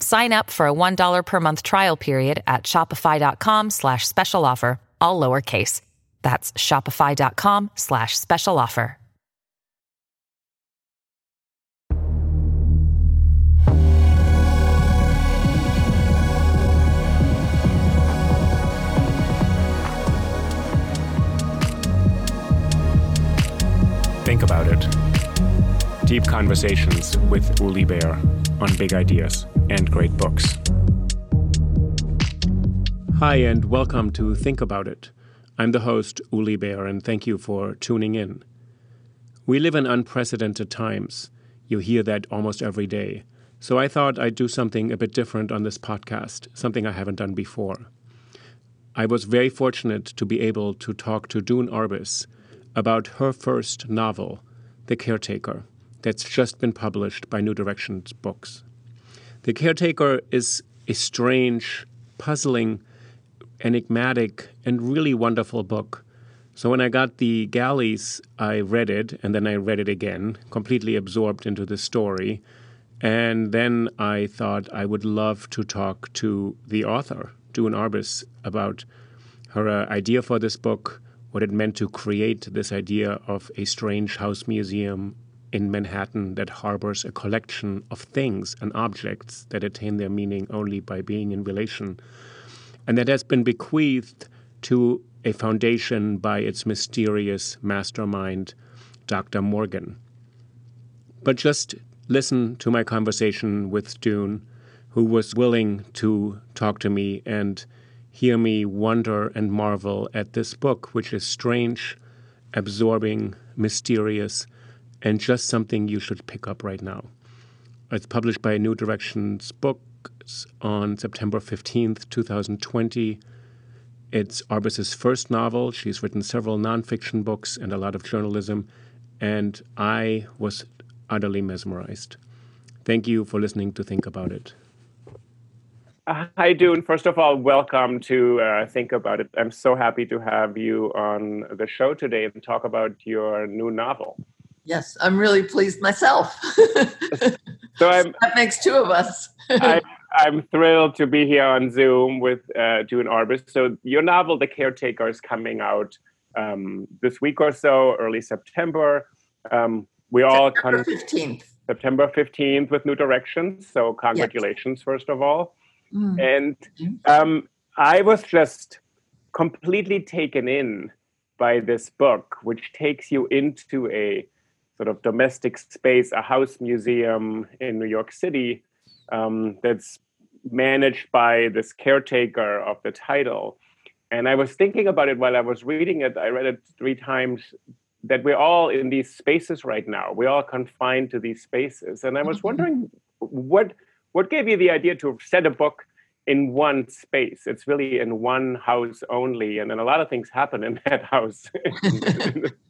Sign up for a $1 per month trial period at shopify.com slash special offer, all lowercase. That's shopify.com slash special offer. Think about it. Deep conversations with Uli Baer on big ideas and great books. Hi, and welcome to Think About It. I'm the host, Uli Baer, and thank you for tuning in. We live in unprecedented times. You hear that almost every day. So I thought I'd do something a bit different on this podcast, something I haven't done before. I was very fortunate to be able to talk to Doon Arbus about her first novel, The Caretaker, that's just been published by New Directions Books. The Caretaker is a strange, puzzling, enigmatic, and really wonderful book. So when I got the galleys, I read it, and then I read it again, completely absorbed into the story. And then I thought I would love to talk to the author, Doon Arbus, about her uh, idea for this book, what it meant to create this idea of a strange house museum in Manhattan that harbors a collection of things and objects that attain their meaning only by being in relation, and that has been bequeathed to a foundation by its mysterious mastermind, Dr. Morgan. But just listen to my conversation with Doon, who was willing to talk to me and hear me wonder and marvel at this book, which is strange, absorbing, mysterious, and just something you should pick up right now. It's published by New Directions Books on September 15th, 2020. It's Arbus's first novel. She's written several nonfiction books and a lot of journalism, and I was utterly mesmerized. Thank you for listening to Think About It. Hi, Doon. First of all, welcome to uh, Think About It. I'm so happy to have you on the show today and talk about your new novel. Yes, I'm really pleased myself. so I'm, that makes two of us. I, am thrilled to be here on Zoom with uh, Doon Arbus. So your novel, The Caretaker, is coming out um, this week or so, early September. Um, we all September con- 15th. September 15th with New Directions. So congratulations, yes. first of all. Mm. And um, I was just completely taken in by this book, which takes you into a sort of domestic space, a house museum in New York City um, that's managed by this caretaker of the title. And I was thinking about it while I was reading it. I read it three times that we're all in these spaces right now. We're all confined to these spaces. And I was mm-hmm. wondering what what gave you the idea to set a book in one space? It's really in one house only, and then a lot of things happen in that house.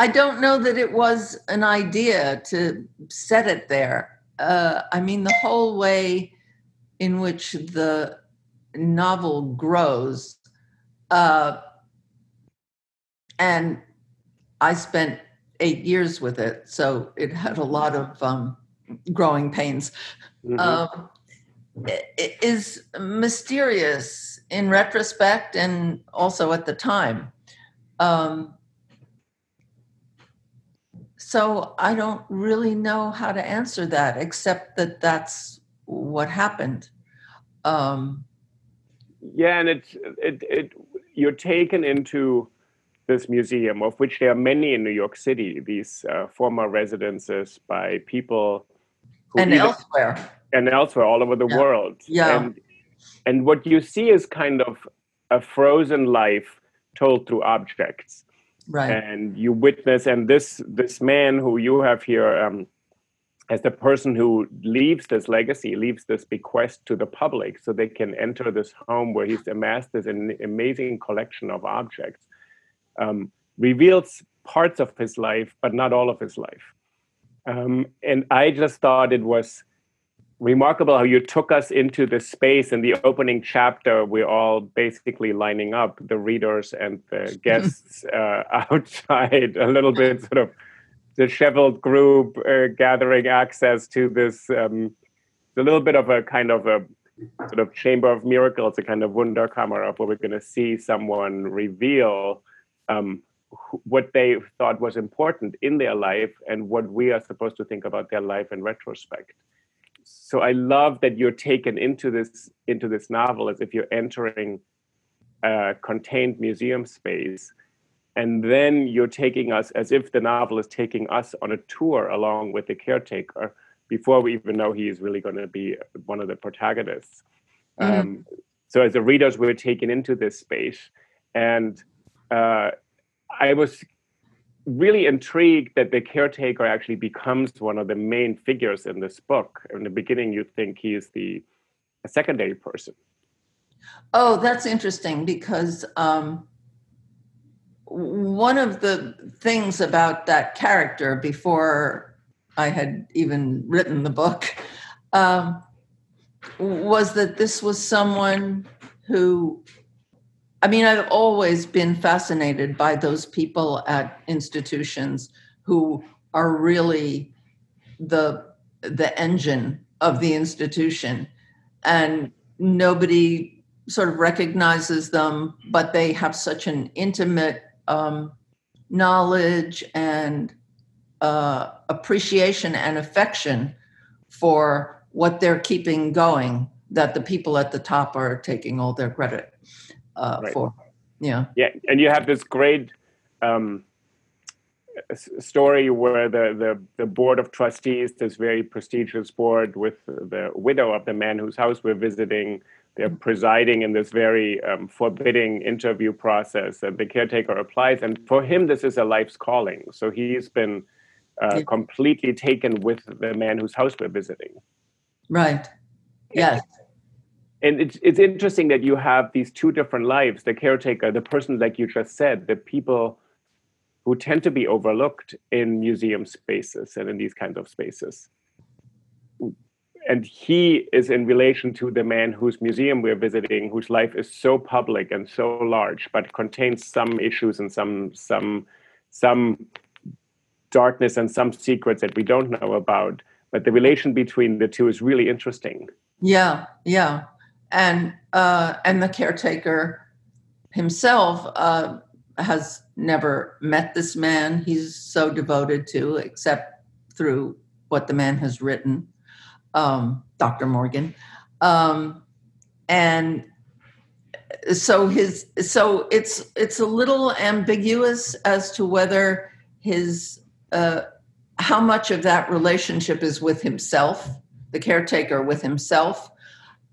I don't know that it was an idea to set it there. Uh, I mean, the whole way in which the novel grows, uh, and I spent eight years with it, so it had a lot of um, growing pains. Mm-hmm. Um, it is mysterious in retrospect and also at the time. Um, so I don't really know how to answer that, except that that's what happened. Um, yeah, and it's it, it you're taken into this museum, of which there are many in New York City. These uh, former residences by people and elsewhere, and elsewhere, all over the yeah. world. Yeah, and and what you see is kind of a frozen life told through objects. Right. And you witness, and this this man who you have here. Um, as the person who leaves this legacy, leaves this bequest to the public so they can enter this home where he's amassed this an amazing collection of objects, um, reveals parts of his life, but not all of his life. Um, and I just thought it was remarkable how you took us into this space in the opening chapter. We're all basically lining up, the readers and the guests uh, outside, a little bit sort of disheveled group uh, gathering access to this um, a little bit of a kind of a sort of chamber of miracles a kind of wunderkammer of where we're going to see someone reveal um, what they thought was important in their life and what we are supposed to think about their life in retrospect so i love that you're taken into this into this novel as if you're entering a contained museum space. And then you're taking us as if the novel is taking us on a tour along with the caretaker before we even know he is really going to be one of the protagonists. Mm-hmm. um, so as the readers we're taken into this space. And uh, i was really intrigued that the caretaker actually becomes one of the main figures in this book. In the beginning you think he is the secondary person. Oh that's interesting because um, one of the things about that character before I had even written the book um, was that this was someone who, I mean, I've always been fascinated by those people at institutions who are really the the engine of the institution. And nobody sort of recognizes them but they have such an intimate um, knowledge and uh, appreciation and affection for what they're keeping going that the people at the top are taking all their credit uh, right. for. Yeah. Yeah. And you have this great um, story where the, the, the board of trustees, this very prestigious board with the widow of the man whose house we're visiting, they're presiding in this very um, forbidding interview process that the caretaker applies. And for him, this is a life's calling. So he's been uh, completely taken with the man whose house we're visiting. Right. Yes. And it's, it's interesting that you have these two different lives the caretaker, the person, like you just said, the people who tend to be overlooked in museum spaces and in these kinds of spaces and he is in relation to the man whose museum we're visiting, whose life is so public and so large, but contains some issues and some some some darkness and some secrets that we don't know about. But the relation between the two is really interesting. Yeah, yeah, and uh, and the caretaker himself uh, has never met this man. He's so devoted to, except through what the man has written um, Dr. Morgan. Um, and so his so it's it's a little ambiguous as to whether his uh, how much of that relationship is with himself, the caretaker with himself,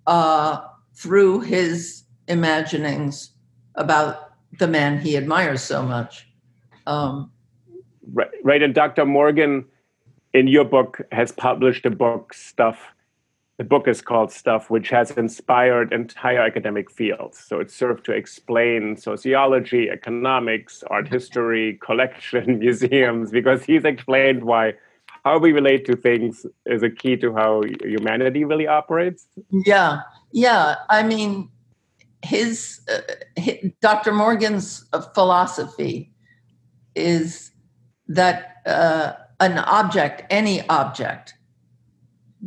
uh, through his imaginings about the man he admires so much. Um, right, right. And Dr. Morgan in your book has published a book stuff the book is called stuff which has inspired entire academic fields so it served to explain sociology economics art history collection museums because he's explained why how we relate to things is a key to how humanity really operates. Yeah yeah. I mean his, uh, his dr morgan's uh, philosophy is that uh, an object, any object,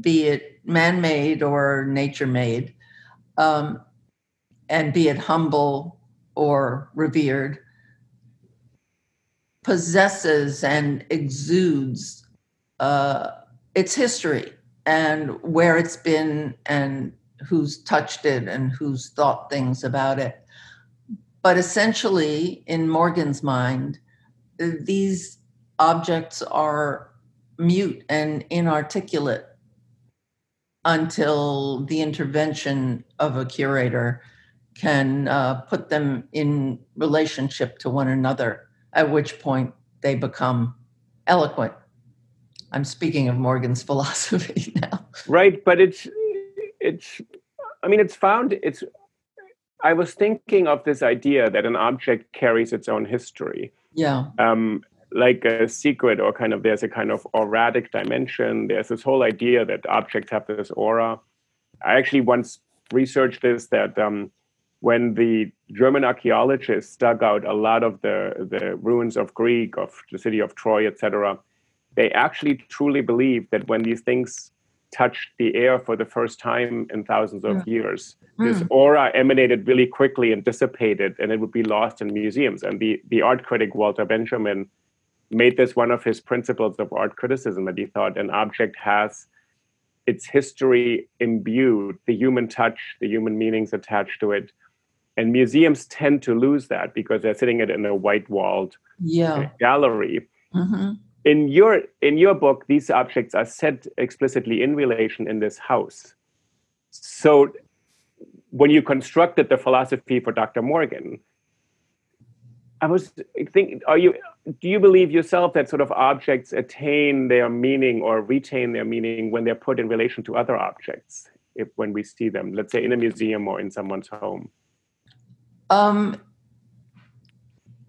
be it man made or nature made, um, and be it humble or revered, possesses and exudes uh, its history and where it's been and who's touched it and who's thought things about it. But essentially, in Morgan's mind, these objects are mute and inarticulate until the intervention of a curator can uh, put them in relationship to one another, at which point they become eloquent. I'm speaking of Morgan's philosophy now. Right, but it's it's I mean it's found it's I was thinking of this idea that an object carries its own history. Yeah. Um, like a secret or kind of there's a kind of auratic dimension. There's this whole idea that objects have this aura. I actually once researched this that um, when the German archaeologists dug out a lot of the, the ruins of Greek, of the city of Troy, etc., they actually truly believed that when these things touched the air for the first time in thousands of years, mm. this aura emanated really quickly and dissipated, and it would be lost in museums. And the, the art critic Walter Benjamin made this one of his principles of art criticism that he thought an object has its history imbued, the human touch, the human meanings attached to it. And museums tend to lose that because they're sitting it in a white walled yeah. gallery. Mm-hmm. In your in your book, these objects are set explicitly in relation in this house. So when you constructed the philosophy for Dr. Morgan, I was thinking, are you do you believe yourself that sort of objects attain their meaning or retain their meaning when they're put in relation to other objects? If when we see them, let's say in a museum or in someone's home. Um,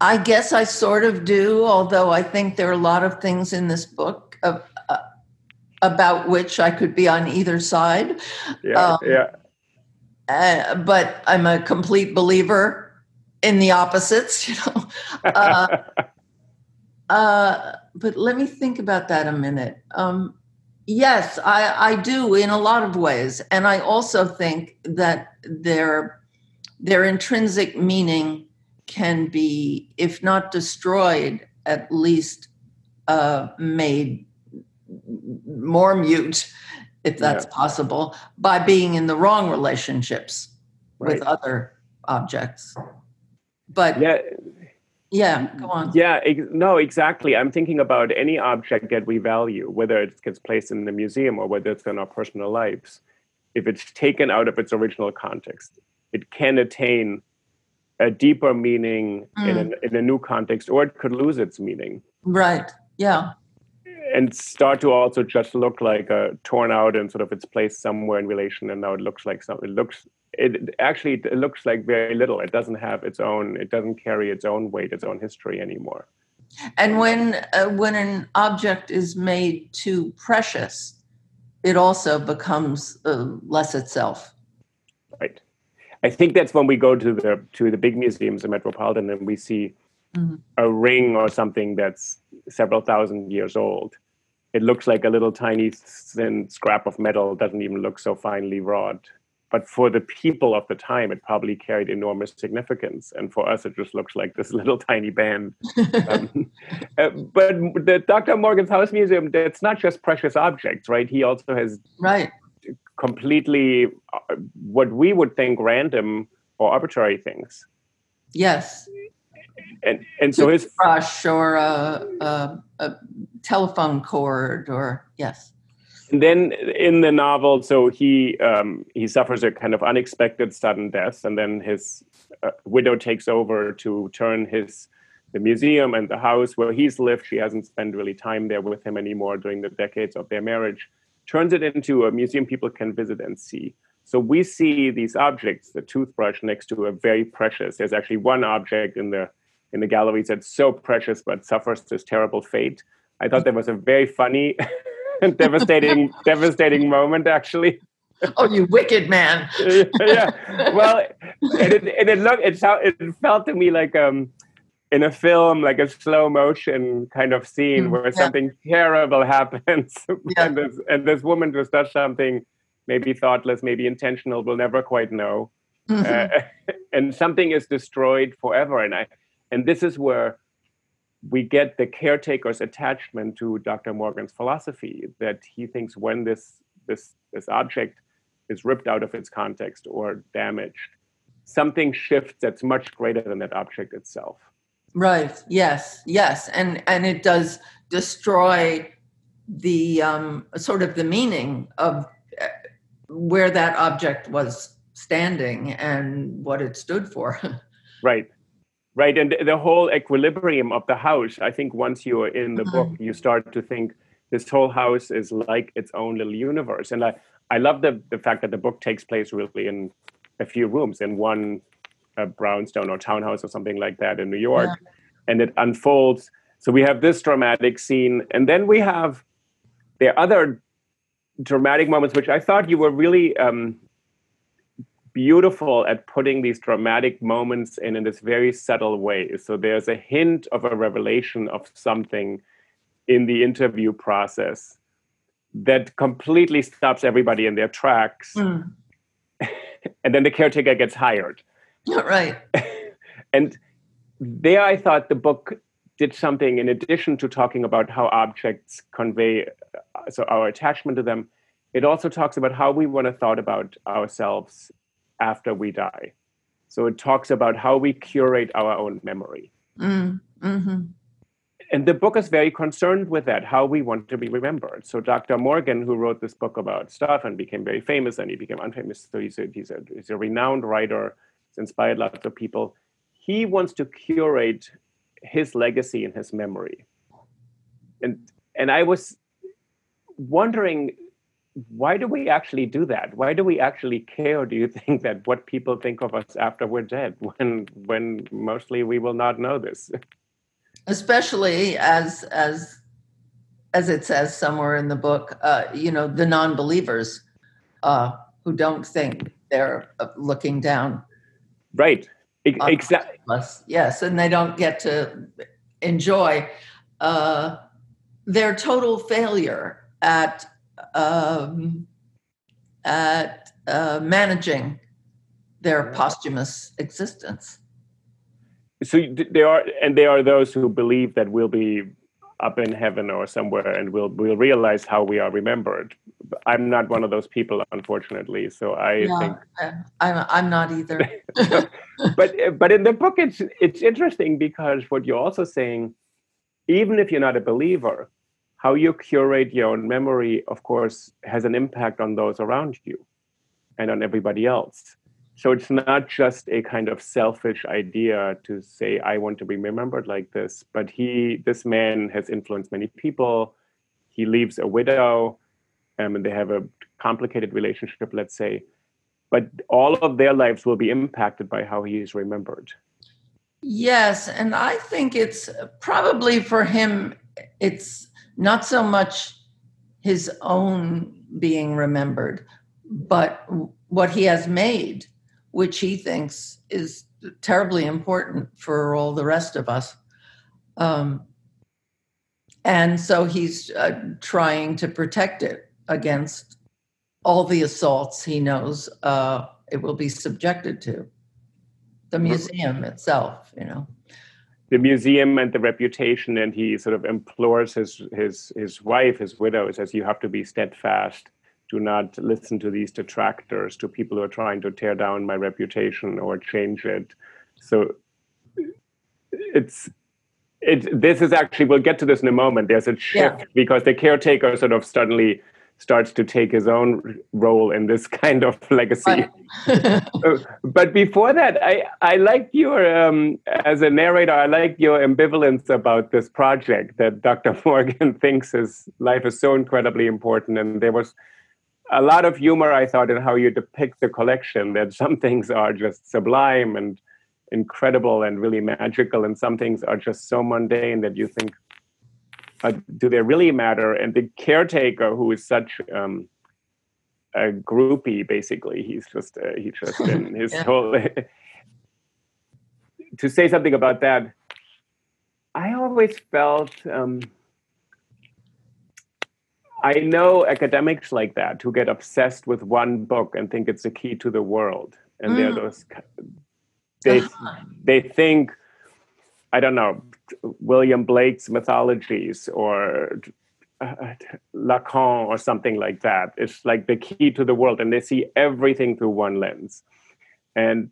I guess I sort of do, although I think there are a lot of things in this book of, uh, about which I could be on either side. Yeah, um, yeah. Uh, but I'm a complete believer in the opposites, you know. Uh, uh, but let me think about that a minute. Um, yes, I, I do in a lot of ways, and I also think that their their intrinsic meaning can be, if not destroyed, at least uh, made more mute, if that's yeah. possible, by being in the wrong relationships right. with other objects. But yeah, yeah, go on. Yeah, ex- no, exactly. I'm thinking about any object that we value, whether it gets placed in the museum or whether it's in our personal lives. If it's taken out of its original context, it can attain a deeper meaning mm. in, a, in a new context, or it could lose its meaning. Right. Yeah. And start to also just look like a torn out and sort of its place somewhere in relation, and now it looks like something. It looks it actually it looks like very little. It doesn't have its own. It doesn't carry its own weight, its own history anymore. And when uh, when an object is made too precious, it also becomes uh, less itself. Right. I think that's when we go to the to the big museums in Metropolitan and we see mm-hmm. a ring or something that's several thousand years old. It looks like a little tiny thin scrap of metal. Doesn't even look so finely wrought but for the people of the time, it probably carried enormous significance. And for us, it just looks like this little tiny band. um, uh, but the Dr. Morgan's House Museum, that's not just precious objects, right? He also has right completely uh, what we would think random or arbitrary things. Yes. And and so his brush or a, a, a telephone cord or yes and then in the novel, so he um, he suffers a kind of unexpected sudden death, and then his uh, widow takes over to turn his the museum and the house where he's lived. She hasn't spent really time there with him anymore during the decades of their marriage. Turns it into a museum people can visit and see. So we see these objects, the toothbrush next to a very precious. There's actually one object in the in the galleries that's so precious but suffers this terrible fate. I thought that was a very funny devastating, devastating moment, actually. oh, you wicked man! yeah. Well, and it, and it looked, it, it felt to me like um, in a film, like a slow motion kind of scene mm, where yeah. something terrible happens, yeah. and, this, and this woman just does something maybe thoughtless, maybe intentional, we'll never quite know. Mm-hmm. Uh, and something is destroyed forever. And I, and this is where we get the caretaker's attachment to Dr. Morgan's philosophy that he thinks when this this this object is ripped out of its context or damaged, something shifts that's much greater than that object itself. Right. Yes. Yes. And and it does destroy the um, sort of the meaning of uh, where that object was standing and what it stood for. right. Right. And the whole equilibrium of the house, I think once you're in the book, mm-hmm. you start to think this whole house is like its own little universe. And I, I love the, the fact that the book takes place really in a few rooms in one a brownstone or townhouse or something like that in New York, yeah. and it unfolds. So we have this dramatic scene, and then we have the other dramatic moments, which I thought you were really um, beautiful at putting these dramatic moments in in this very subtle way. So there's a hint of a revelation of something in the interview process that completely stops everybody in their tracks. Mm. and then the caretaker gets hired. Right. and there I thought the book did something in addition to talking about how objects convey uh, so our attachment to them it also talks about how we want to thought about ourselves after we die so it talks about how we curate our own memory mm, mm-hmm. and the book is very concerned with that how we want to be remembered so dr morgan who wrote this book about stuff and became very famous and he became unfamous so he's a, he's a, he's a renowned writer inspired lots of people. He wants to curate his legacy and his memory. And and I was wondering why do we actually do that? Why do we actually care, do you think, that what people think of us after we're dead when when mostly we will not know this? Especially as as as it says somewhere in the book, uh, you know, the non-believers uh, who don't think they're uh, looking down Right. Exactly. Yes, and they don't get to enjoy uh, their total failure at um, at uh, managing their posthumous existence. So there are, and there are those who believe that we'll be up in heaven or somewhere and we'll we'll realize how we are remembered. I'm not one of those people unfortunately so i think i'm i'm not either. But but in the book it's it's interesting because what you're also saying even if you're not a believer how you curate your own memory of course has an impact on those around you and on everybody else so it's not just a kind of selfish idea to say i want to be remembered like this but he this man has influenced many people. He leaves a widow um, and they have a complicated relationship let's say. But all of their lives will be impacted by how he is remembered. Yes and i think it's probably for him it's not so much his own being remembered but what he has made which he thinks is terribly important for all the rest of us. Um, and so he's uh, trying to protect it against all the assaults he knows uh, it will be subjected to. The museum itself, you know. The museum and the reputation, and he sort of implores his his his wife, his widow, says, "You have to be steadfast do not listen to these detractors, to people who are trying to tear down my reputation or change it. So it's it. This is actually we'll get to this in a moment. There's a shift yeah. because the caretaker sort of suddenly starts to take his own role in this kind of legacy. but before that, I, I like your, um, as a narrator, I like your ambivalence about this project that Dr. Morgan thinks his life is so incredibly important. And there was a lot of humor, I thought, in how you depict the collection. That some things are just sublime and incredible and really magical, and some things are just so mundane that you think, uh, do they really matter? And the caretaker, who is such um, a groupie, basically, he's just uh, he's just in his yeah. whole. to say something about that, I always felt um, I know academics like that who get obsessed with one book and think it's the key to the world, and mm. they're those they uh-huh. they think I don't know William Blake's mythologies or uh, Lacan or something like that. It's like the key to the world, and they see everything through one lens. And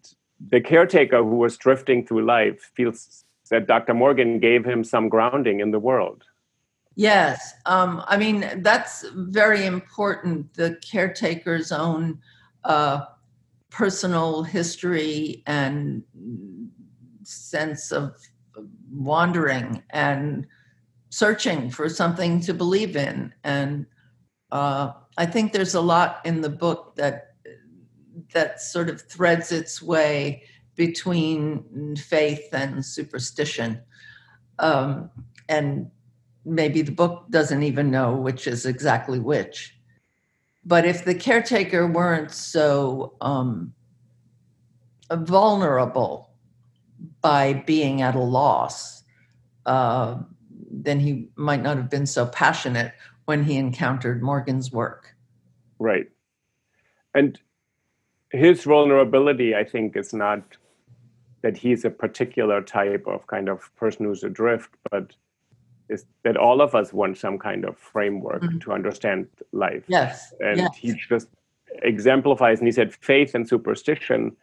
the caretaker who was drifting through life feels that Dr. Morgan gave him some grounding in the world. Yes, um, I mean that's very important. The caretaker's own uh, personal history and sense of wandering and searching for something to believe in. And uh, I think there's a lot in the book that that sort of threads its way between faith and superstition. Um, and maybe the book doesn't even know which is exactly which. But if the caretaker weren't so um, vulnerable by being at a loss, uh, then he might not have been so passionate when he encountered Morgan's work. Right. And his vulnerability, I think, is not that he's a particular type of kind of person who's adrift, but is that all of us want some kind of framework mm-hmm. to understand life. Yes. And yes. he just exemplifies, and he said, faith and superstition.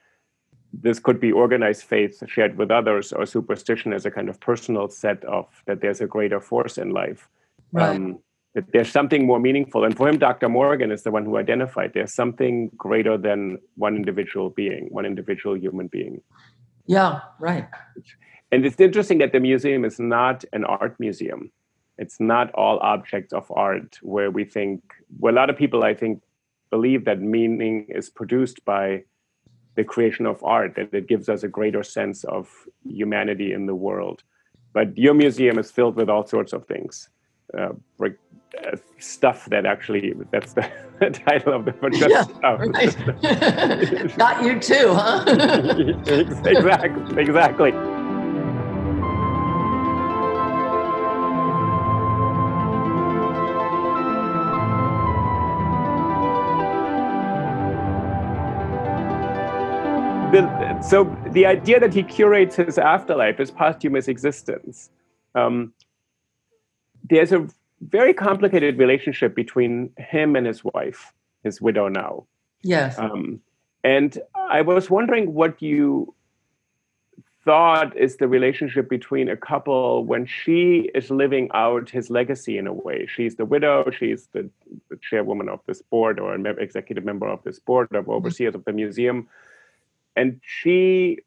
This could be organized faith shared with others, or superstition as a kind of personal set of that there's a greater force in life. Right. Um, that there's something more meaningful. And for him, Dr. Morgan is the one who identified there's something greater than one individual being, one individual human being. Yeah, right. And it's interesting that the museum is not an art museum. It's not all objects of art where we think, well, a lot of people, I think, believe that meaning is produced by the creation of art, that it gives us a greater sense of humanity in the world. But your museum is filled with all sorts of things. Uh, uh, stuff that actually that's the, title of the book. Yeah, right. Not you too, huh? exactly. Exactly. So the idea that he curates his afterlife, his posthumous existence, um, there's a very complicated relationship between him and his wife, his widow now. Yes. Um, and I was wondering what you thought is the relationship between a couple when she is living out his legacy in a way. She's the widow, she's the, the chairwoman of this board or executive member of this board of overseers of the museum. And she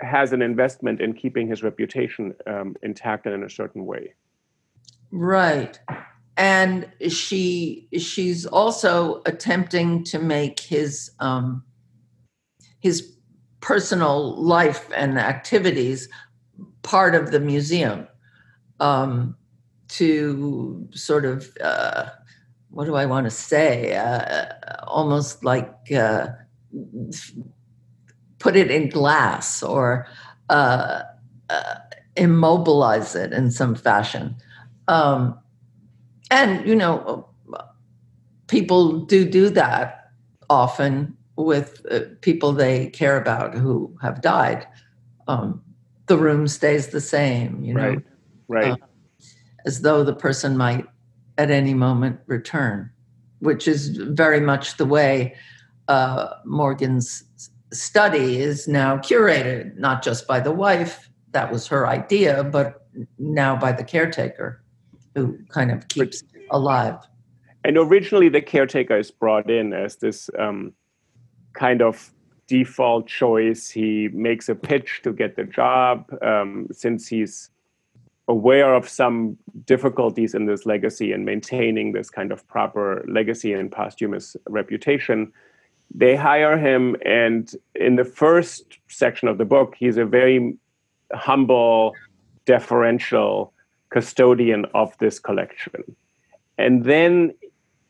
has an investment in keeping his reputation um, intact and in a certain way. Right. And she she's also attempting to make his um, his personal life and activities part of the museum um, to sort of uh, what do I want to say? Uh, almost like uh, put it in glass or uh, uh, immobilize it in some fashion. Um, and, you know, people do do that often with uh, people they care about who have died. Um, the room stays the same, you know, right, right. Uh, as though the person might at any moment return, which is very much the way uh, Morgan's study is now curated, not just by the wife, that was her idea, but now by the caretaker who kind of keeps alive. And originally, the caretaker is brought in as this um, kind of default choice. He makes a pitch to get the job um, since he's aware of some difficulties in this legacy and maintaining this kind of proper legacy and posthumous reputation. They hire him, and in the first section of the book, he's a very humble, deferential custodian of this collection. And then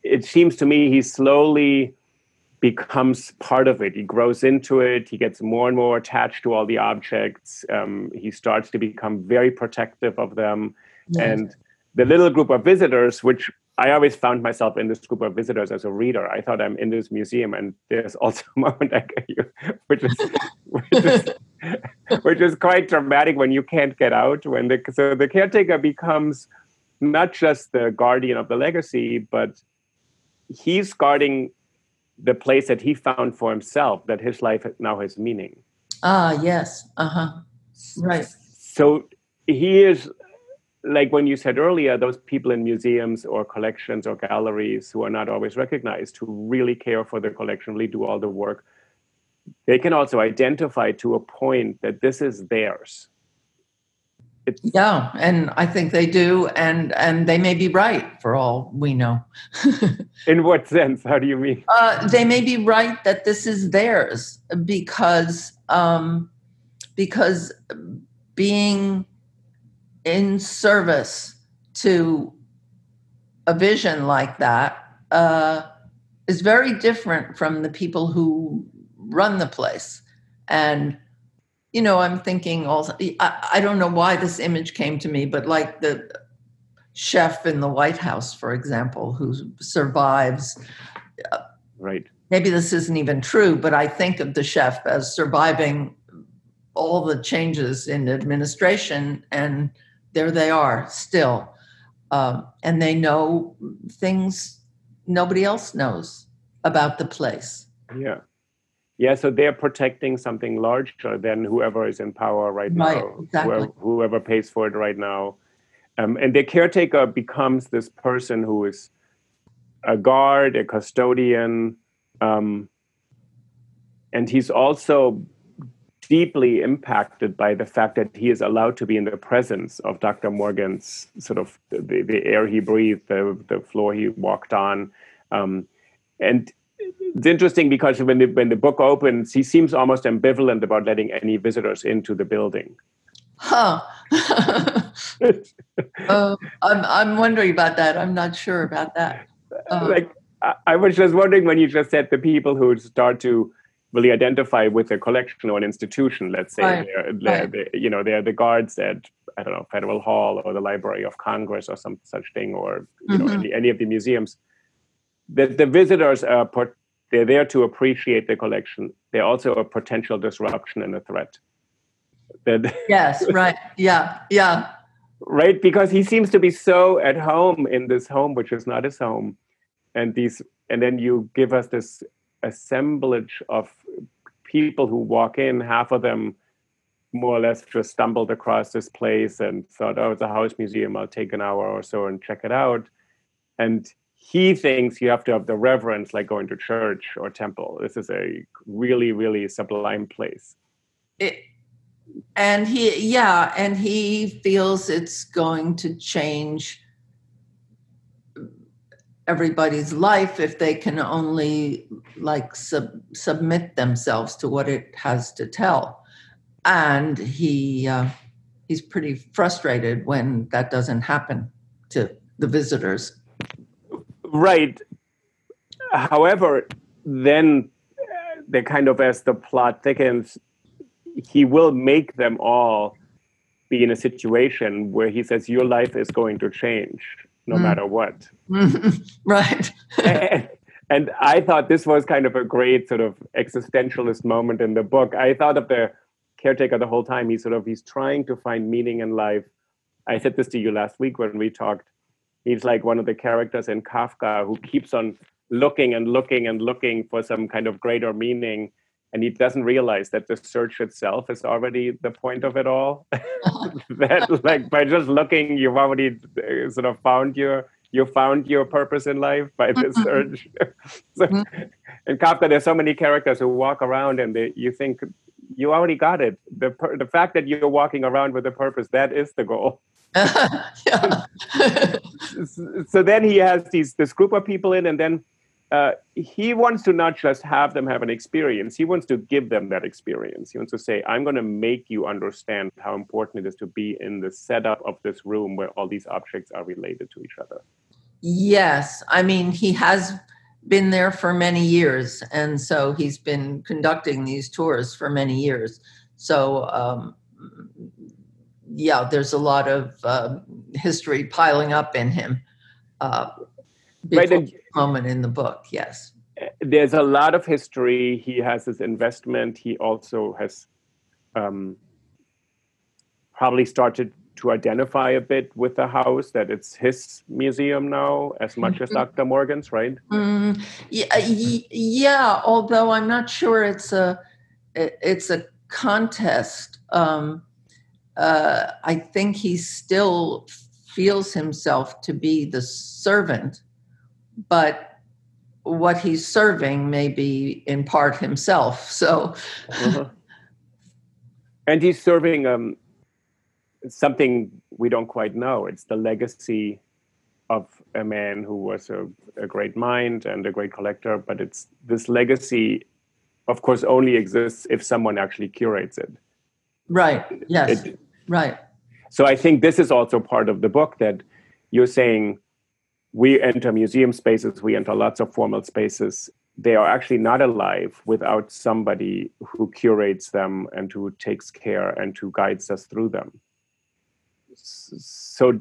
it seems to me he slowly becomes part of it. He grows into it. He gets more and more attached to all the objects. Um, he starts to become very protective of them. Yes. And the little group of visitors, which I always found myself in this group of visitors as a reader. I thought I'm in this museum, and there's also a moment I get you, which is, which is, which is quite dramatic when you can't get out. When the so the caretaker becomes not just the guardian of the legacy, but he's guarding the place that he found for himself, that his life now has meaning. Ah, yes. Uh huh. Right. So he is like when you said earlier, those people in museums or collections or galleries who are not always recognized, who really care for the collection, really do all the work, they can also identify to a point that this is theirs. It's, yeah, and I think they do, and and they may be right for all we know. in what sense? How do you mean? Uh, they may be right that this is theirs because um, because being in service to a vision like that uh, is very different from the people who run the place. And, you know, I'm thinking also, I, I don't know why this image came to me, but like the chef in the White House, for example, who survives. Uh, right. Maybe this isn't even true, but I think of the chef as surviving all the changes in administration and there they are still. Um, and they know things nobody else knows about the place. Yeah. Yeah, so they're protecting something larger than whoever is in power right, right now, exactly. whoever, whoever, pays for it right now. Um, and the caretaker becomes this person who is a guard, a custodian, um, and he's also deeply impacted by the fact that he is allowed to be in the presence of Dr. Morgan's sort of the, the air he breathed, the, the floor he walked on. Um, and it's interesting because when the, when the book opens, he seems almost ambivalent about letting any visitors into the building. Huh. uh, I'm, I'm wondering about that. I'm not sure about that. Like, I, I was just wondering when you just said the people who start to really identify with a collection or an institution. Let's say right. they're, they're, right. they, you know they're the guards at I don't know Federal Hall or the Library of Congress or some such thing, or you mm-hmm. know any, any of the museums. The, the visitors are put, they're there to appreciate the collection. They're also a potential disruption and a threat. That, yes, right. Yeah, yeah. Right, because he seems to be so at home in this home, which is not his home, and these, and then you give us this assemblage of people who walk in, half of them more or less just stumbled across this place and thought, oh, it's a house museum. I'll take an hour or so and check it out. And he thinks you have to have the reverence like going to church or temple. This is a really, really sublime place. It, and he, yeah, and he feels it's going to change everybody's life if they can only like sub- submit themselves to what it has to tell. And he uh, he's pretty frustrated when that doesn't happen to the visitors. Right. However then uh, the kind of as the plot thickens he will make them all be in a situation where he says your life is going to change no mm. matter what. right. and, and I thought this was kind of a great sort of existentialist moment in the book. I thought of the caretaker the whole time. He's sort of he's trying to find meaning in life. I said this to you last week when we talked. He's like one of the characters in Kafka who keeps on looking and looking and looking for some kind of greater meaning and he doesn't realize that the search itself is already the point of it all. That like by just looking you've already uh, sort of found your you found your purpose in life by this mm-hmm. search. So, mm-hmm. in kafka there's so many characters who walk around and they, you think you already got it. The the fact that you're walking around with a purpose that is the goal. So then he has these this group of people in and then uh, he wants to not just have them have an experience, he wants to give them that experience. He wants to say, I'm going to make you understand how important it is to be in the setup of this room where all these objects are related to each other. Yes. I mean, he has been there for many years, and so he's been conducting these tours for many years. So, um, yeah, there's a lot of uh, history piling up in him. Uh, right, and, moment in the book, yes. There's a lot of history. He has his investment. He also has um, probably started to identify a bit with the house that it's his museum now as much mm-hmm. as Dr. Morgan's, right? Mm, yeah, yeah, although I'm not sure it's a it's a contest. Um, uh, I think he still feels himself to be the servant, but what he's serving may be in part himself. So, uh-huh. and he's serving um, something we don't quite know. It's the legacy of a man who was a, a, great mind and a great collector, but it's this legacy, of course, only exists if someone actually curates it. Right. Yes. It, right. So I think this is also part of the book that you're saying we enter museum spaces, we enter lots of formal spaces. They are actually not alive without somebody who curates them and who takes care and who guides us through them so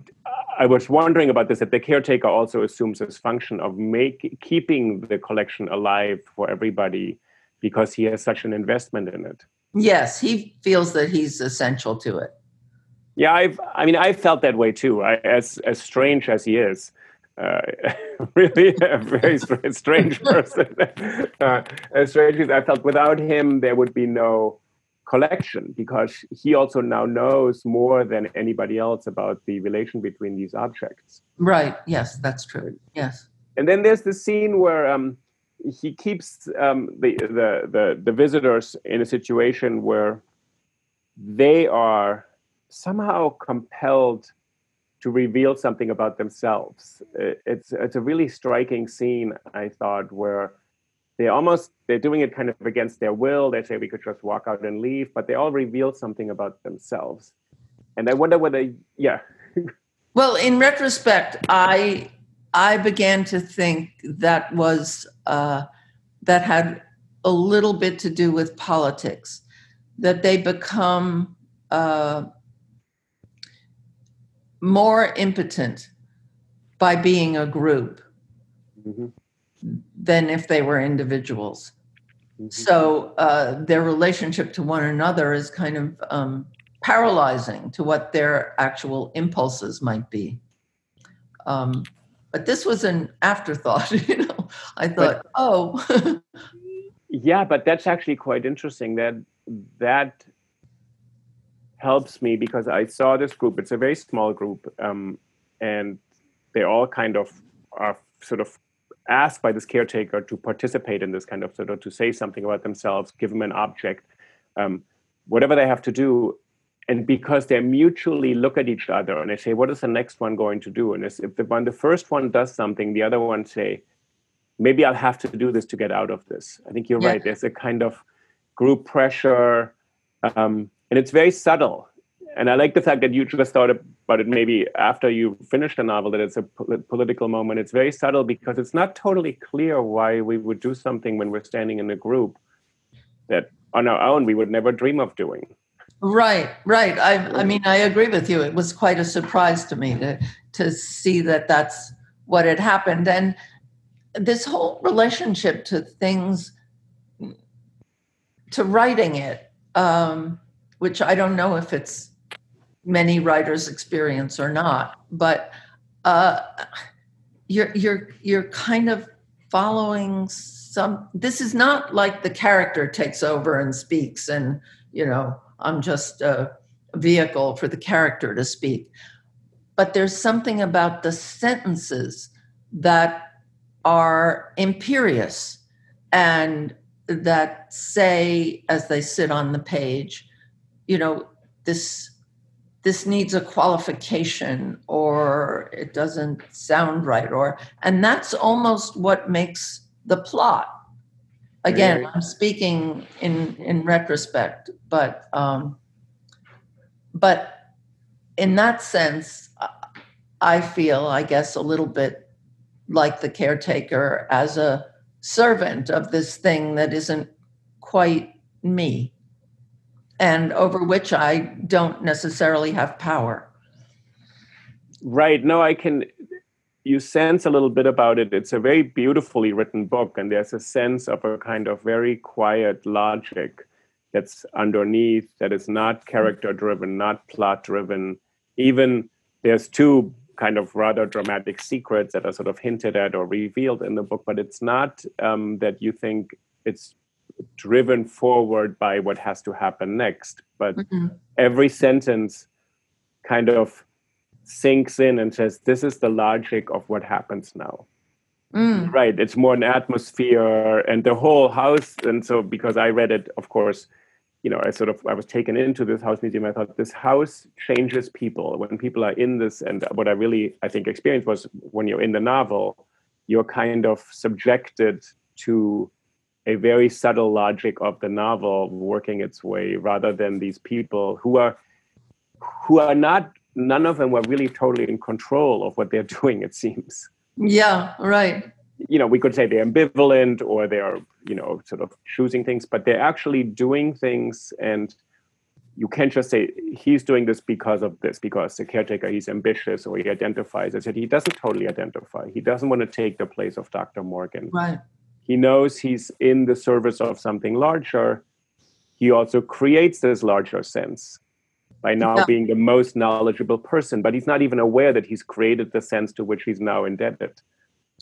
I was wondering about this that the caretaker also assumes this function of make keeping the collection alive for everybody because he has such an investment in it. Yes, he feels that he's essential to it. Yeah, I've I mean I felt that way too. I, as as strange as he is, uh, really a very strange person. uh, as strange as I felt, without him there would be no collection because he also now knows more than anybody else about the relation between these objects. Right. Yes, that's true. Yes. And then there's the scene where um, he keeps um, the, the, the the visitors in a situation where they are somehow compelled to reveal something about themselves. It's it's a really striking scene, I thought, where they almost they're doing it kind of against their will. They say we could just walk out and leave but they all reveal something about themselves. And i wonder whether yeah. Well in retrospect i i began to think that was uh, that had a little bit to do with politics that they become uh, more impotent by being a group mm-hmm than if they were individuals. Mm-hmm. So uh, their relationship to one another is kind of um, paralyzing to what their actual impulses might be. Um, but this was an afterthought, you know. I thought, but, oh. yeah, but that's actually quite interesting. That that helps me because I saw this group. It's a very small group, um, and they all kind of are sort of asked by this caretaker to participate in this kind of sort of to say something about themselves, give them an object, um, whatever they have to do. And because they mutually look at each other and they say, what is the next one going to do? And if the one, the first one does something, the other one say, maybe I'll have to do this to get out of this. I think you're yeah. right. There's a kind of group pressure, um, and it's very subtle and I like the fact that you just thought about it maybe after you finished the novel that it's a political moment. It's very subtle because it's not totally clear why we would do something when we're standing in a group that on our own we would never dream of doing. Right, right. I, I mean, I agree with you. It was quite a surprise to me to to see that that's what had happened, and this whole relationship to things, to writing it, um, which I don't know if it's many writers experience or not but uh, you're you're you're kind of following some this is not like the character takes over and speaks and you know i'm just a vehicle for the character to speak. But there's something about the sentences that are imperious and that say as they sit on the page you know this this needs a qualification or it doesn't sound right or and that's almost what makes the plot. Again i'm speaking in in retrospect but um but in that sense i feel i guess a little bit like the caretaker as a servant of this thing that isn't quite me and over which I don't necessarily have power. Right. No, I can. You sense a little bit about it. It's a very beautifully written book, and there's a sense of a kind of very quiet logic that's underneath that is not character driven, not plot driven. Even there's two kind of rather dramatic secrets that are sort of hinted at or revealed in the book, but it's not um, that you think it's driven forward by what has to happen next. But mm-hmm. every sentence kind of sinks in and says, This is the logic of what happens now. Mm. Right. It's more an atmosphere and the whole house. And so, because I read it, of course, you know, I sort of I was taken into this house museum. I thought this house changes people when people are in this. And what I really I think experienced was when you're in the novel, you're kind of subjected to a very subtle logic of the novel working its way, rather than these people who are who are not. None of them were really totally in control of what they're doing. It seems. Yeah. Right you know, we could say they're ambivalent or they're, you know, sort of choosing things, but they're actually doing things and you can't just say he's doing this because of this, because the caretaker, he's ambitious or he identifies as it. He doesn't totally identify. He doesn't want to take the place of Dr. Morgan. Right. He knows he's in the service of something larger. He also creates this larger sense by now yeah. being the most knowledgeable person, but he's not even aware that he's created the sense to which he's now indebted.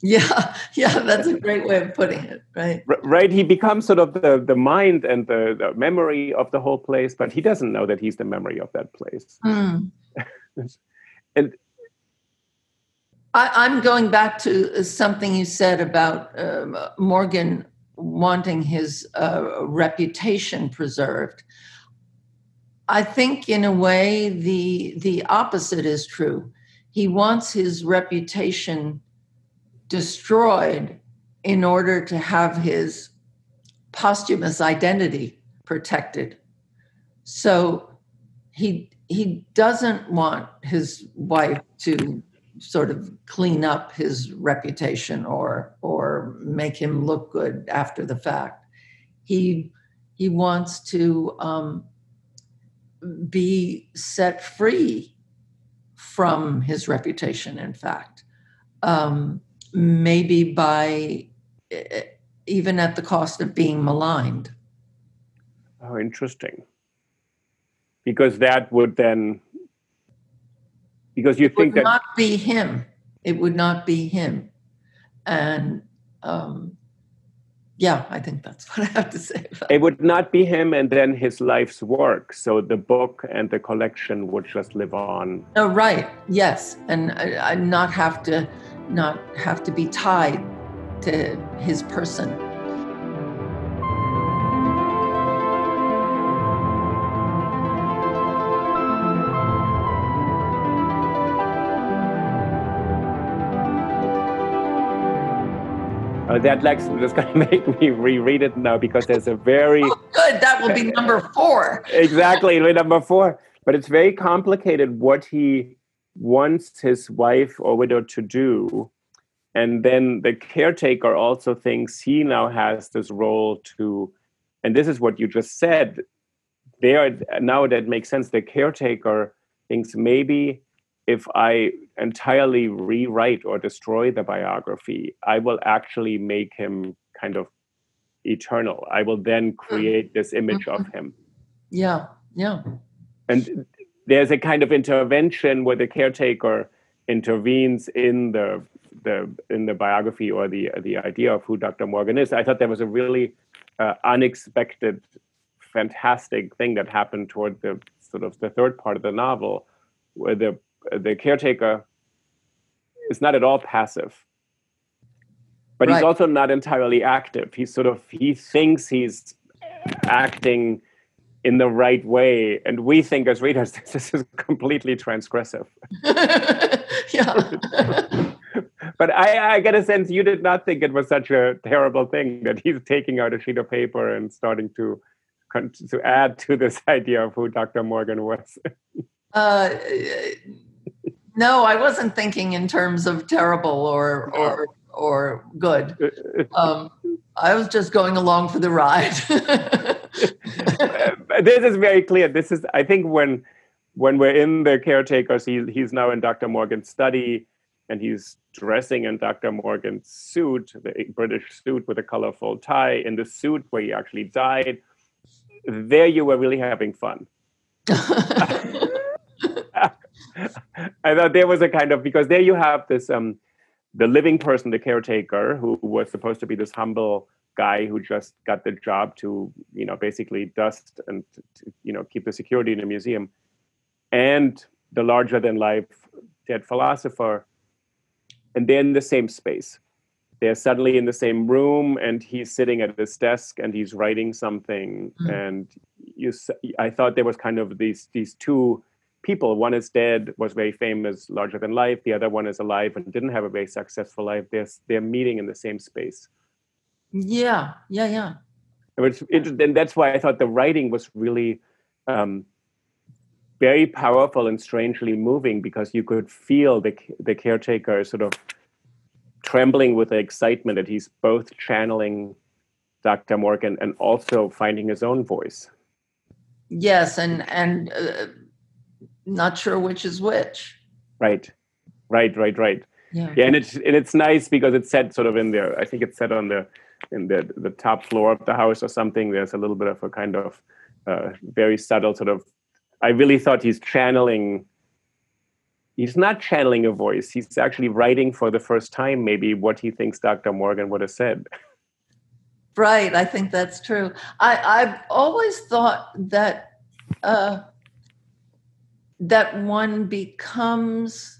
Yeah, yeah, that's a great way of putting it, right? Right. He becomes sort of the, the mind and the, the memory of the whole place, but he doesn't know that he's the memory of that place. Mm. and I, am going back to something you said about um, Morgan wanting his uh, reputation preserved. I think, in a way, the the opposite is true. He wants his reputation destroyed in order to have his posthumous identity protected. So he he doesn't want his wife to sort of clean up his reputation or or make him look good after the fact. He he wants to um, be set free from his reputation. In fact, um, maybe by even at the cost of being maligned. Oh, interesting. Because that would then, because you think it think would that not be him. It would not be him, and um, yeah, I think that's what I have to say. It would not be him, and then his life's work. So the book and the collection would just live on. Oh, right. Yes, and I, I not have to not have to be tied to his person. That like just going to make me reread it now because there's a very oh, good. That will be number four. exactly, number four. But it's very complicated what he wants his wife or widow to do and then the caretaker also thinks he now has this role to and this is what you just said there now that makes sense the caretaker thinks maybe if i entirely rewrite or destroy the biography i will actually make him kind of eternal i will then mm. create this image mm-hmm. of him yeah yeah and there's a kind of intervention where the caretaker intervenes in the the in the biography or the the idea of who Dr. Morgan is. I thought there was a really uh, unexpected, fantastic thing that happened toward the sort of the third part of the novel, where the the caretaker is not at all passive, but right. he's also not entirely active. He's sort of he thinks he's acting in the right way. And we think as readers, this is completely transgressive. yeah. but I, I, get a sense you did not think it was such a terrible thing that he's taking out a sheet of paper and starting to to add to this idea of who Dr. Morgan was. uh, no, I wasn't thinking in terms of terrible or or or good. Um, I was just going along for the ride. this is very clear. This is, I think, when when we're in the caretakers, he, he's now in Dr. Morgan's study, and he's dressing in Dr. Morgan's suit, the British suit with a colorful tie, in the suit where he actually died. There, you were really having fun. I thought there was a kind of because there you have this um, the living person, the caretaker, who was supposed to be this humble guy who just got the job to you know basically dust and to, you know keep the security in the museum, and the larger than life dead philosopher, and they're in the same space. They're suddenly in the same room, and he's sitting at his desk and he's writing something. Mm. And you, I thought there was kind of these these two people. One is dead, was very famous, larger than life. The other one is alive and didn't have a very successful life. They're, they're meeting in the same space. Yeah, yeah, yeah. Which, and that's why I thought the writing was really um, very powerful and strangely moving because you could feel the, the caretaker sort of trembling with the excitement that he's both channeling Dr. Morgan and also finding his own voice. Yes, and and uh, not sure which is which. Right, right, right, right. Yeah. yeah, and it's and it's nice because it's set sort of in there. I think it's set on the in the the top floor of the house or something. There's a little bit of a kind of uh, very subtle sort of. I really thought he's channeling. He's not channeling a voice. He's actually writing for the first time, maybe what he thinks Dr. Morgan would have said. Right, I think that's true. I, I've always thought that uh, that one becomes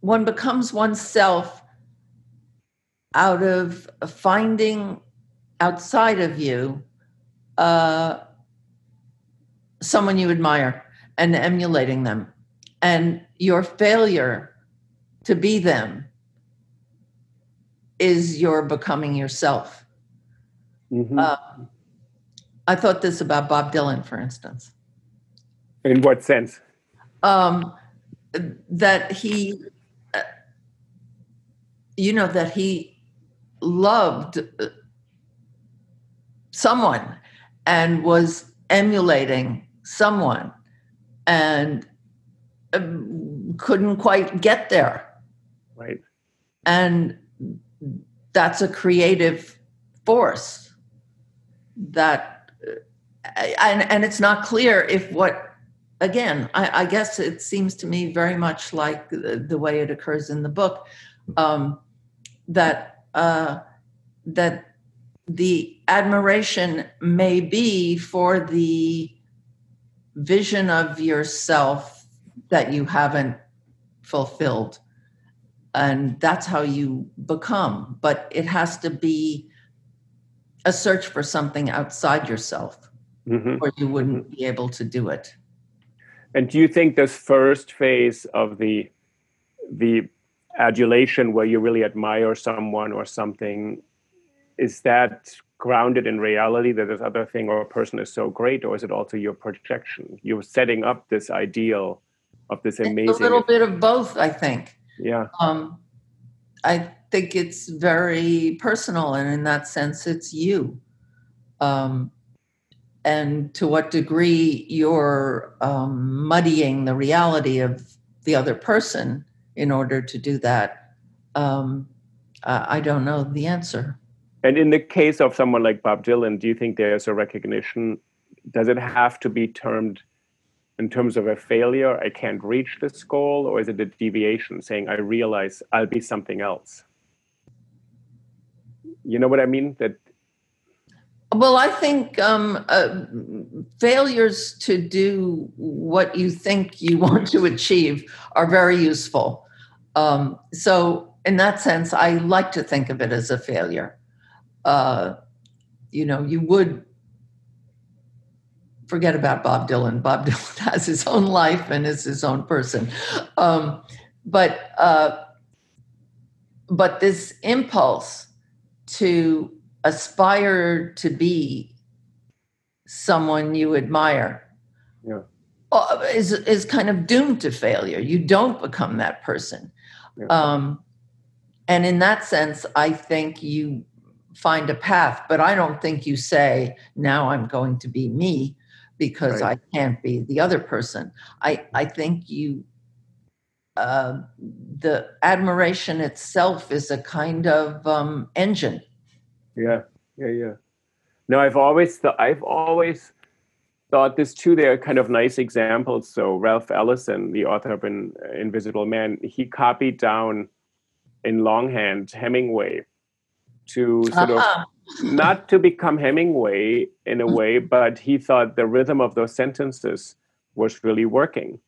one becomes oneself out of finding outside of you uh, someone you admire and emulating them. And your failure to be them is your becoming yourself. Mm-hmm. uh, i thought this about bob dylan for instance in what sense? Um, that he, uh, you know, that he loved uh, someone and was emulating someone and um, couldn't quite get there. Right. And that's a creative force that uh, and and it's not clear if what again, I, I, guess it seems to me very much like the, the way it occurs in the book um, that uh, that the admiration may be for the vision of yourself that you haven't fulfilled and that's how you become but it has to be a search for something outside yourself mm-hmm. or you wouldn't be able to do it and do you think this first phase of the the adulation where you really admire someone or something is that grounded in reality that this other thing or a person is so great or is it also your projection? You're setting up this ideal of this amazing it's a little bit of both i think. Yeah. Um, i think it's very personal and in that sense it's you. Um, and to what degree you're um, muddying the reality of the other person in order to do that, um, I don't know the answer. And in the case of someone like Bob Dylan, do you think there's a recognition? Does it have to be termed in terms of a failure? I can't reach this goal, or is it a deviation saying, I realize I'll be something else? You know what I mean? That well, I think um, uh, failures to do what you think you want to achieve are very useful. Um, so, in that sense, I like to think of it as a failure. Uh, you know, you would forget about Bob Dylan. Bob Dylan has his own life and is his own person. Um, but uh, but this impulse to aspire to be someone you admire yeah. Uh, is is kind of doomed to failure. You don't become that person. Yeah. Um, and in that sense, I think you find a path, but I don't think you say, now I'm going to be me because right. I can't be the other person. I, I think you, uh, the admiration itself is a kind of um, engine. Yeah, yeah, yeah. No, I've always thought, I've always thought this too. They're kind of nice examples. So Ralph Ellison, the author of In, Invisible Man, he copied down in longhand Hemingway to sort uh-huh. of not to become Hemingway in a mm-hmm. way, but he thought the rhythm of those sentences was really working.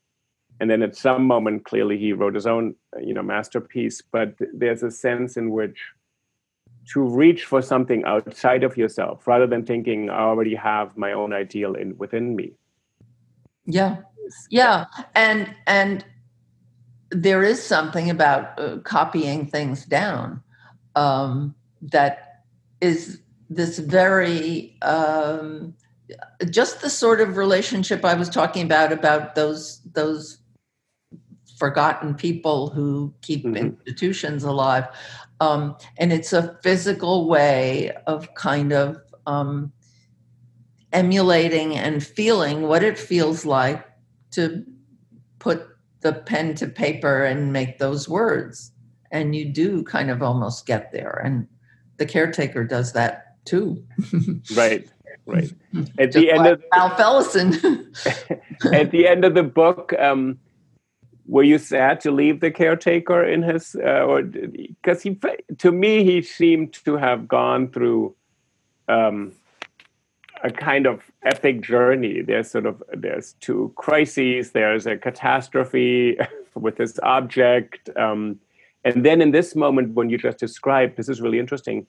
And then at some moment, clearly he wrote his own, you know, masterpiece. But there's a sense in which to reach for something outside of yourself, rather than thinking I already have my own ideal in within me. Yeah, yeah, and and there is something about uh, copying things down um, that is this very um, just the sort of relationship I was talking about about those those forgotten people who keep mm-hmm. institutions alive, um, and it's a physical way of kind of um, emulating and feeling what it feels like to put the pen to paper and make those words, and you do kind of almost get there and the caretaker does that too. right, right. At the end of Ralph Ellison. at the end of the book, um, were you sad to leave the caretaker in his, uh, or because he, to me, he seemed to have gone through. Um, a kind of epic journey. There's sort of there's two crises. There's a catastrophe with this object, um, and then in this moment, when you just described, this is really interesting.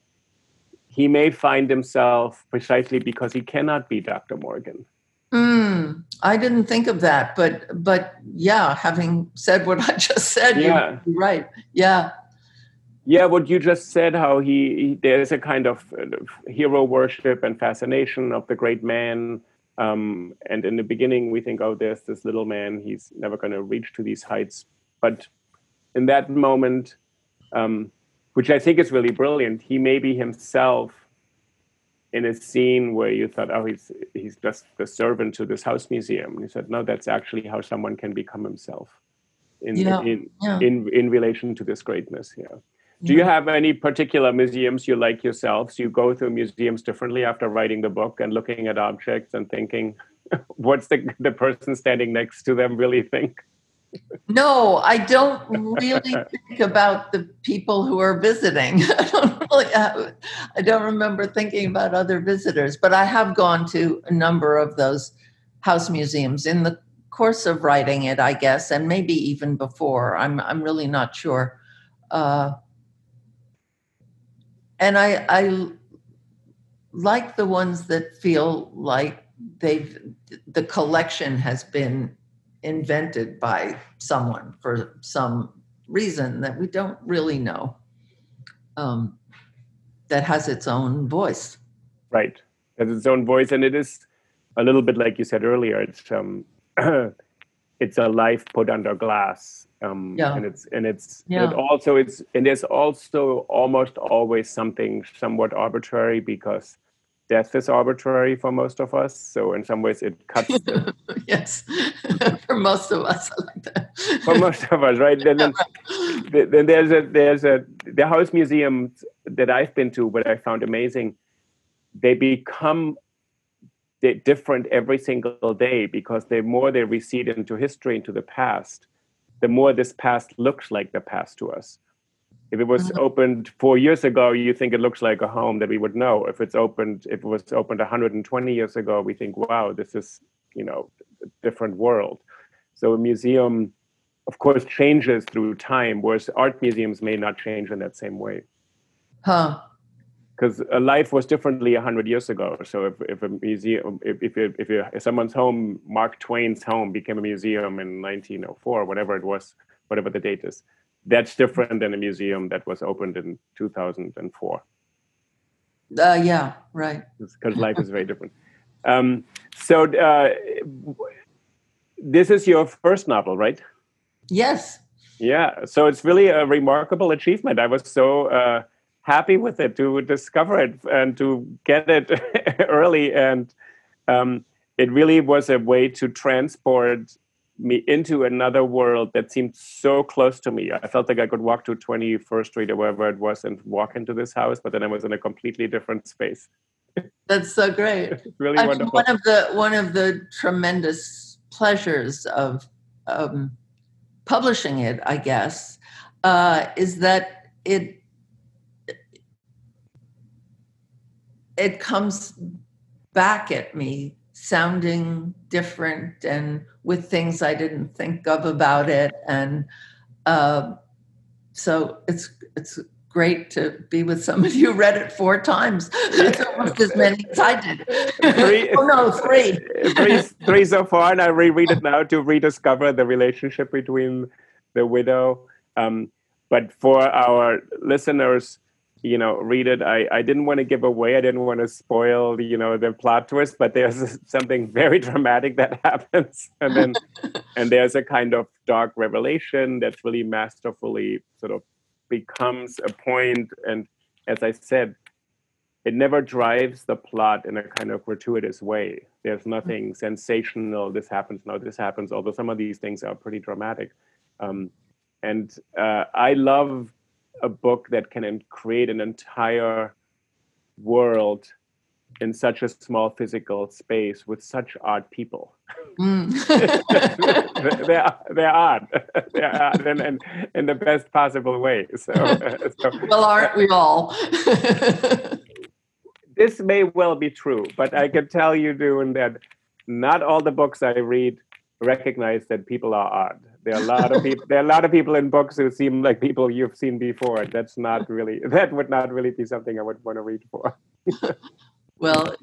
He may find himself precisely because he cannot be Dr. Morgan. Mm, I didn't think of that, but but yeah, having said what I just said, yeah. you're right. Yeah. Yeah, what you just said, how he, he there's a kind of uh, hero worship and fascination of the great man. Um, and in the beginning, we think, oh, there's this little man, he's never going to reach to these heights. But in that moment, um, which I think is really brilliant, he may be himself in a scene where you thought, oh, he's he's just the servant to this house museum. And he said, no, that's actually how someone can become himself in yeah. in, yeah. in in relation to this greatness. Yeah. Do you have any particular museums you like yourselves? You go through museums differently after writing the book and looking at objects and thinking, what's the the person standing next to them really think? No, I don't really think about the people who are visiting. I don't really have, I don't remember thinking about other visitors, but I have gone to a number of those house museums in the course of writing it, I guess, and maybe even before. I'm I'm really not sure. Uh, and I I like the ones that feel like they've the collection has been invented by someone for some reason that we don't really know um, that has its own voice right has its own voice and it is a little bit like you said earlier it's um it's a life put under glass um yeah. and it's and it's yeah. it also it's and there's also almost always something somewhat arbitrary because death is arbitrary for most of us. So in some ways, it cuts. The, yes, for most of us, like that. for most of us, right? Then, then, then there's a there's a the house museums that I've been to, but I found amazing. They become different every single day because the more they recede into history, into the past, the more this past looks like the past to us. If it was mm-hmm. opened four years ago, you think it looks like a home that we would know. If it's opened, if it was opened 120 years ago, we think, wow, this is, you know, a different world. So a museum, of course, changes through time, whereas art museums may not change in that same way. Huh. Because life was differently 100 years ago. So if, if a museum, if, if, if, if someone's home, Mark Twain's home became a museum in 1904, whatever it was, whatever the date is, that's different than a museum that was opened in 2004. Uh, yeah, right. Because life is very different. Um, so uh, this is your first novel, right? Yes. Yeah. So it's really a remarkable achievement. I was so uh, happy with it to discover it and to get it early and um, it really was a way to transport me into another world that seemed so close to me. I felt like I could walk to 21st Street or wherever it was and walk into this house, but then I was in a completely different space. That's so great. really I wonderful. Mean, one of the one of the tremendous pleasures of um, publishing it, I guess, uh, is that it it comes back at me sounding different and with things I didn't think of about it, and uh, so it's it's great to be with somebody who read it four times. That's almost as many as I did. Three, oh no, three. three, three so far, and I reread it now to rediscover the relationship between the widow. Um, but for our listeners, you know, read it. I, I didn't want to give away. I didn't want to spoil, you know, the plot twist. But there's something very dramatic that happens, and then and there's a kind of dark revelation that's really masterfully sort of becomes a point and as i said it never drives the plot in a kind of gratuitous way there's mm-hmm. nothing sensational this happens no this happens although some of these things are pretty dramatic um, and uh, i love a book that can create an entire world in such a small physical space with such odd people. Mm. they're, they're odd. They're odd in, in, in the best possible way. So, so well, aren't we all? this may well be true, but I can tell you, Doon, that not all the books I read recognize that people are odd. There are a lot of people. There are a lot of people in books who seem like people you've seen before. That's not really. That would not really be something I would want to read for. Well,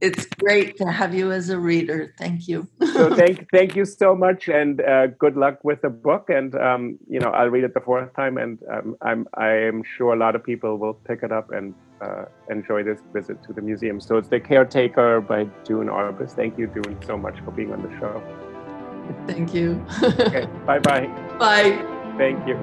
it's great to have you as a reader. Thank you. so thank thank you so much, and uh, good luck with the book. And um, you know, I'll read it the fourth time, and um, I'm I'm sure a lot of people will pick it up and uh, enjoy this visit to the museum. So it's the Caretaker by Doon Arbus. Thank you, Doon, so much for being on the show. Thank you. okay. Bye bye. Bye. Thank you.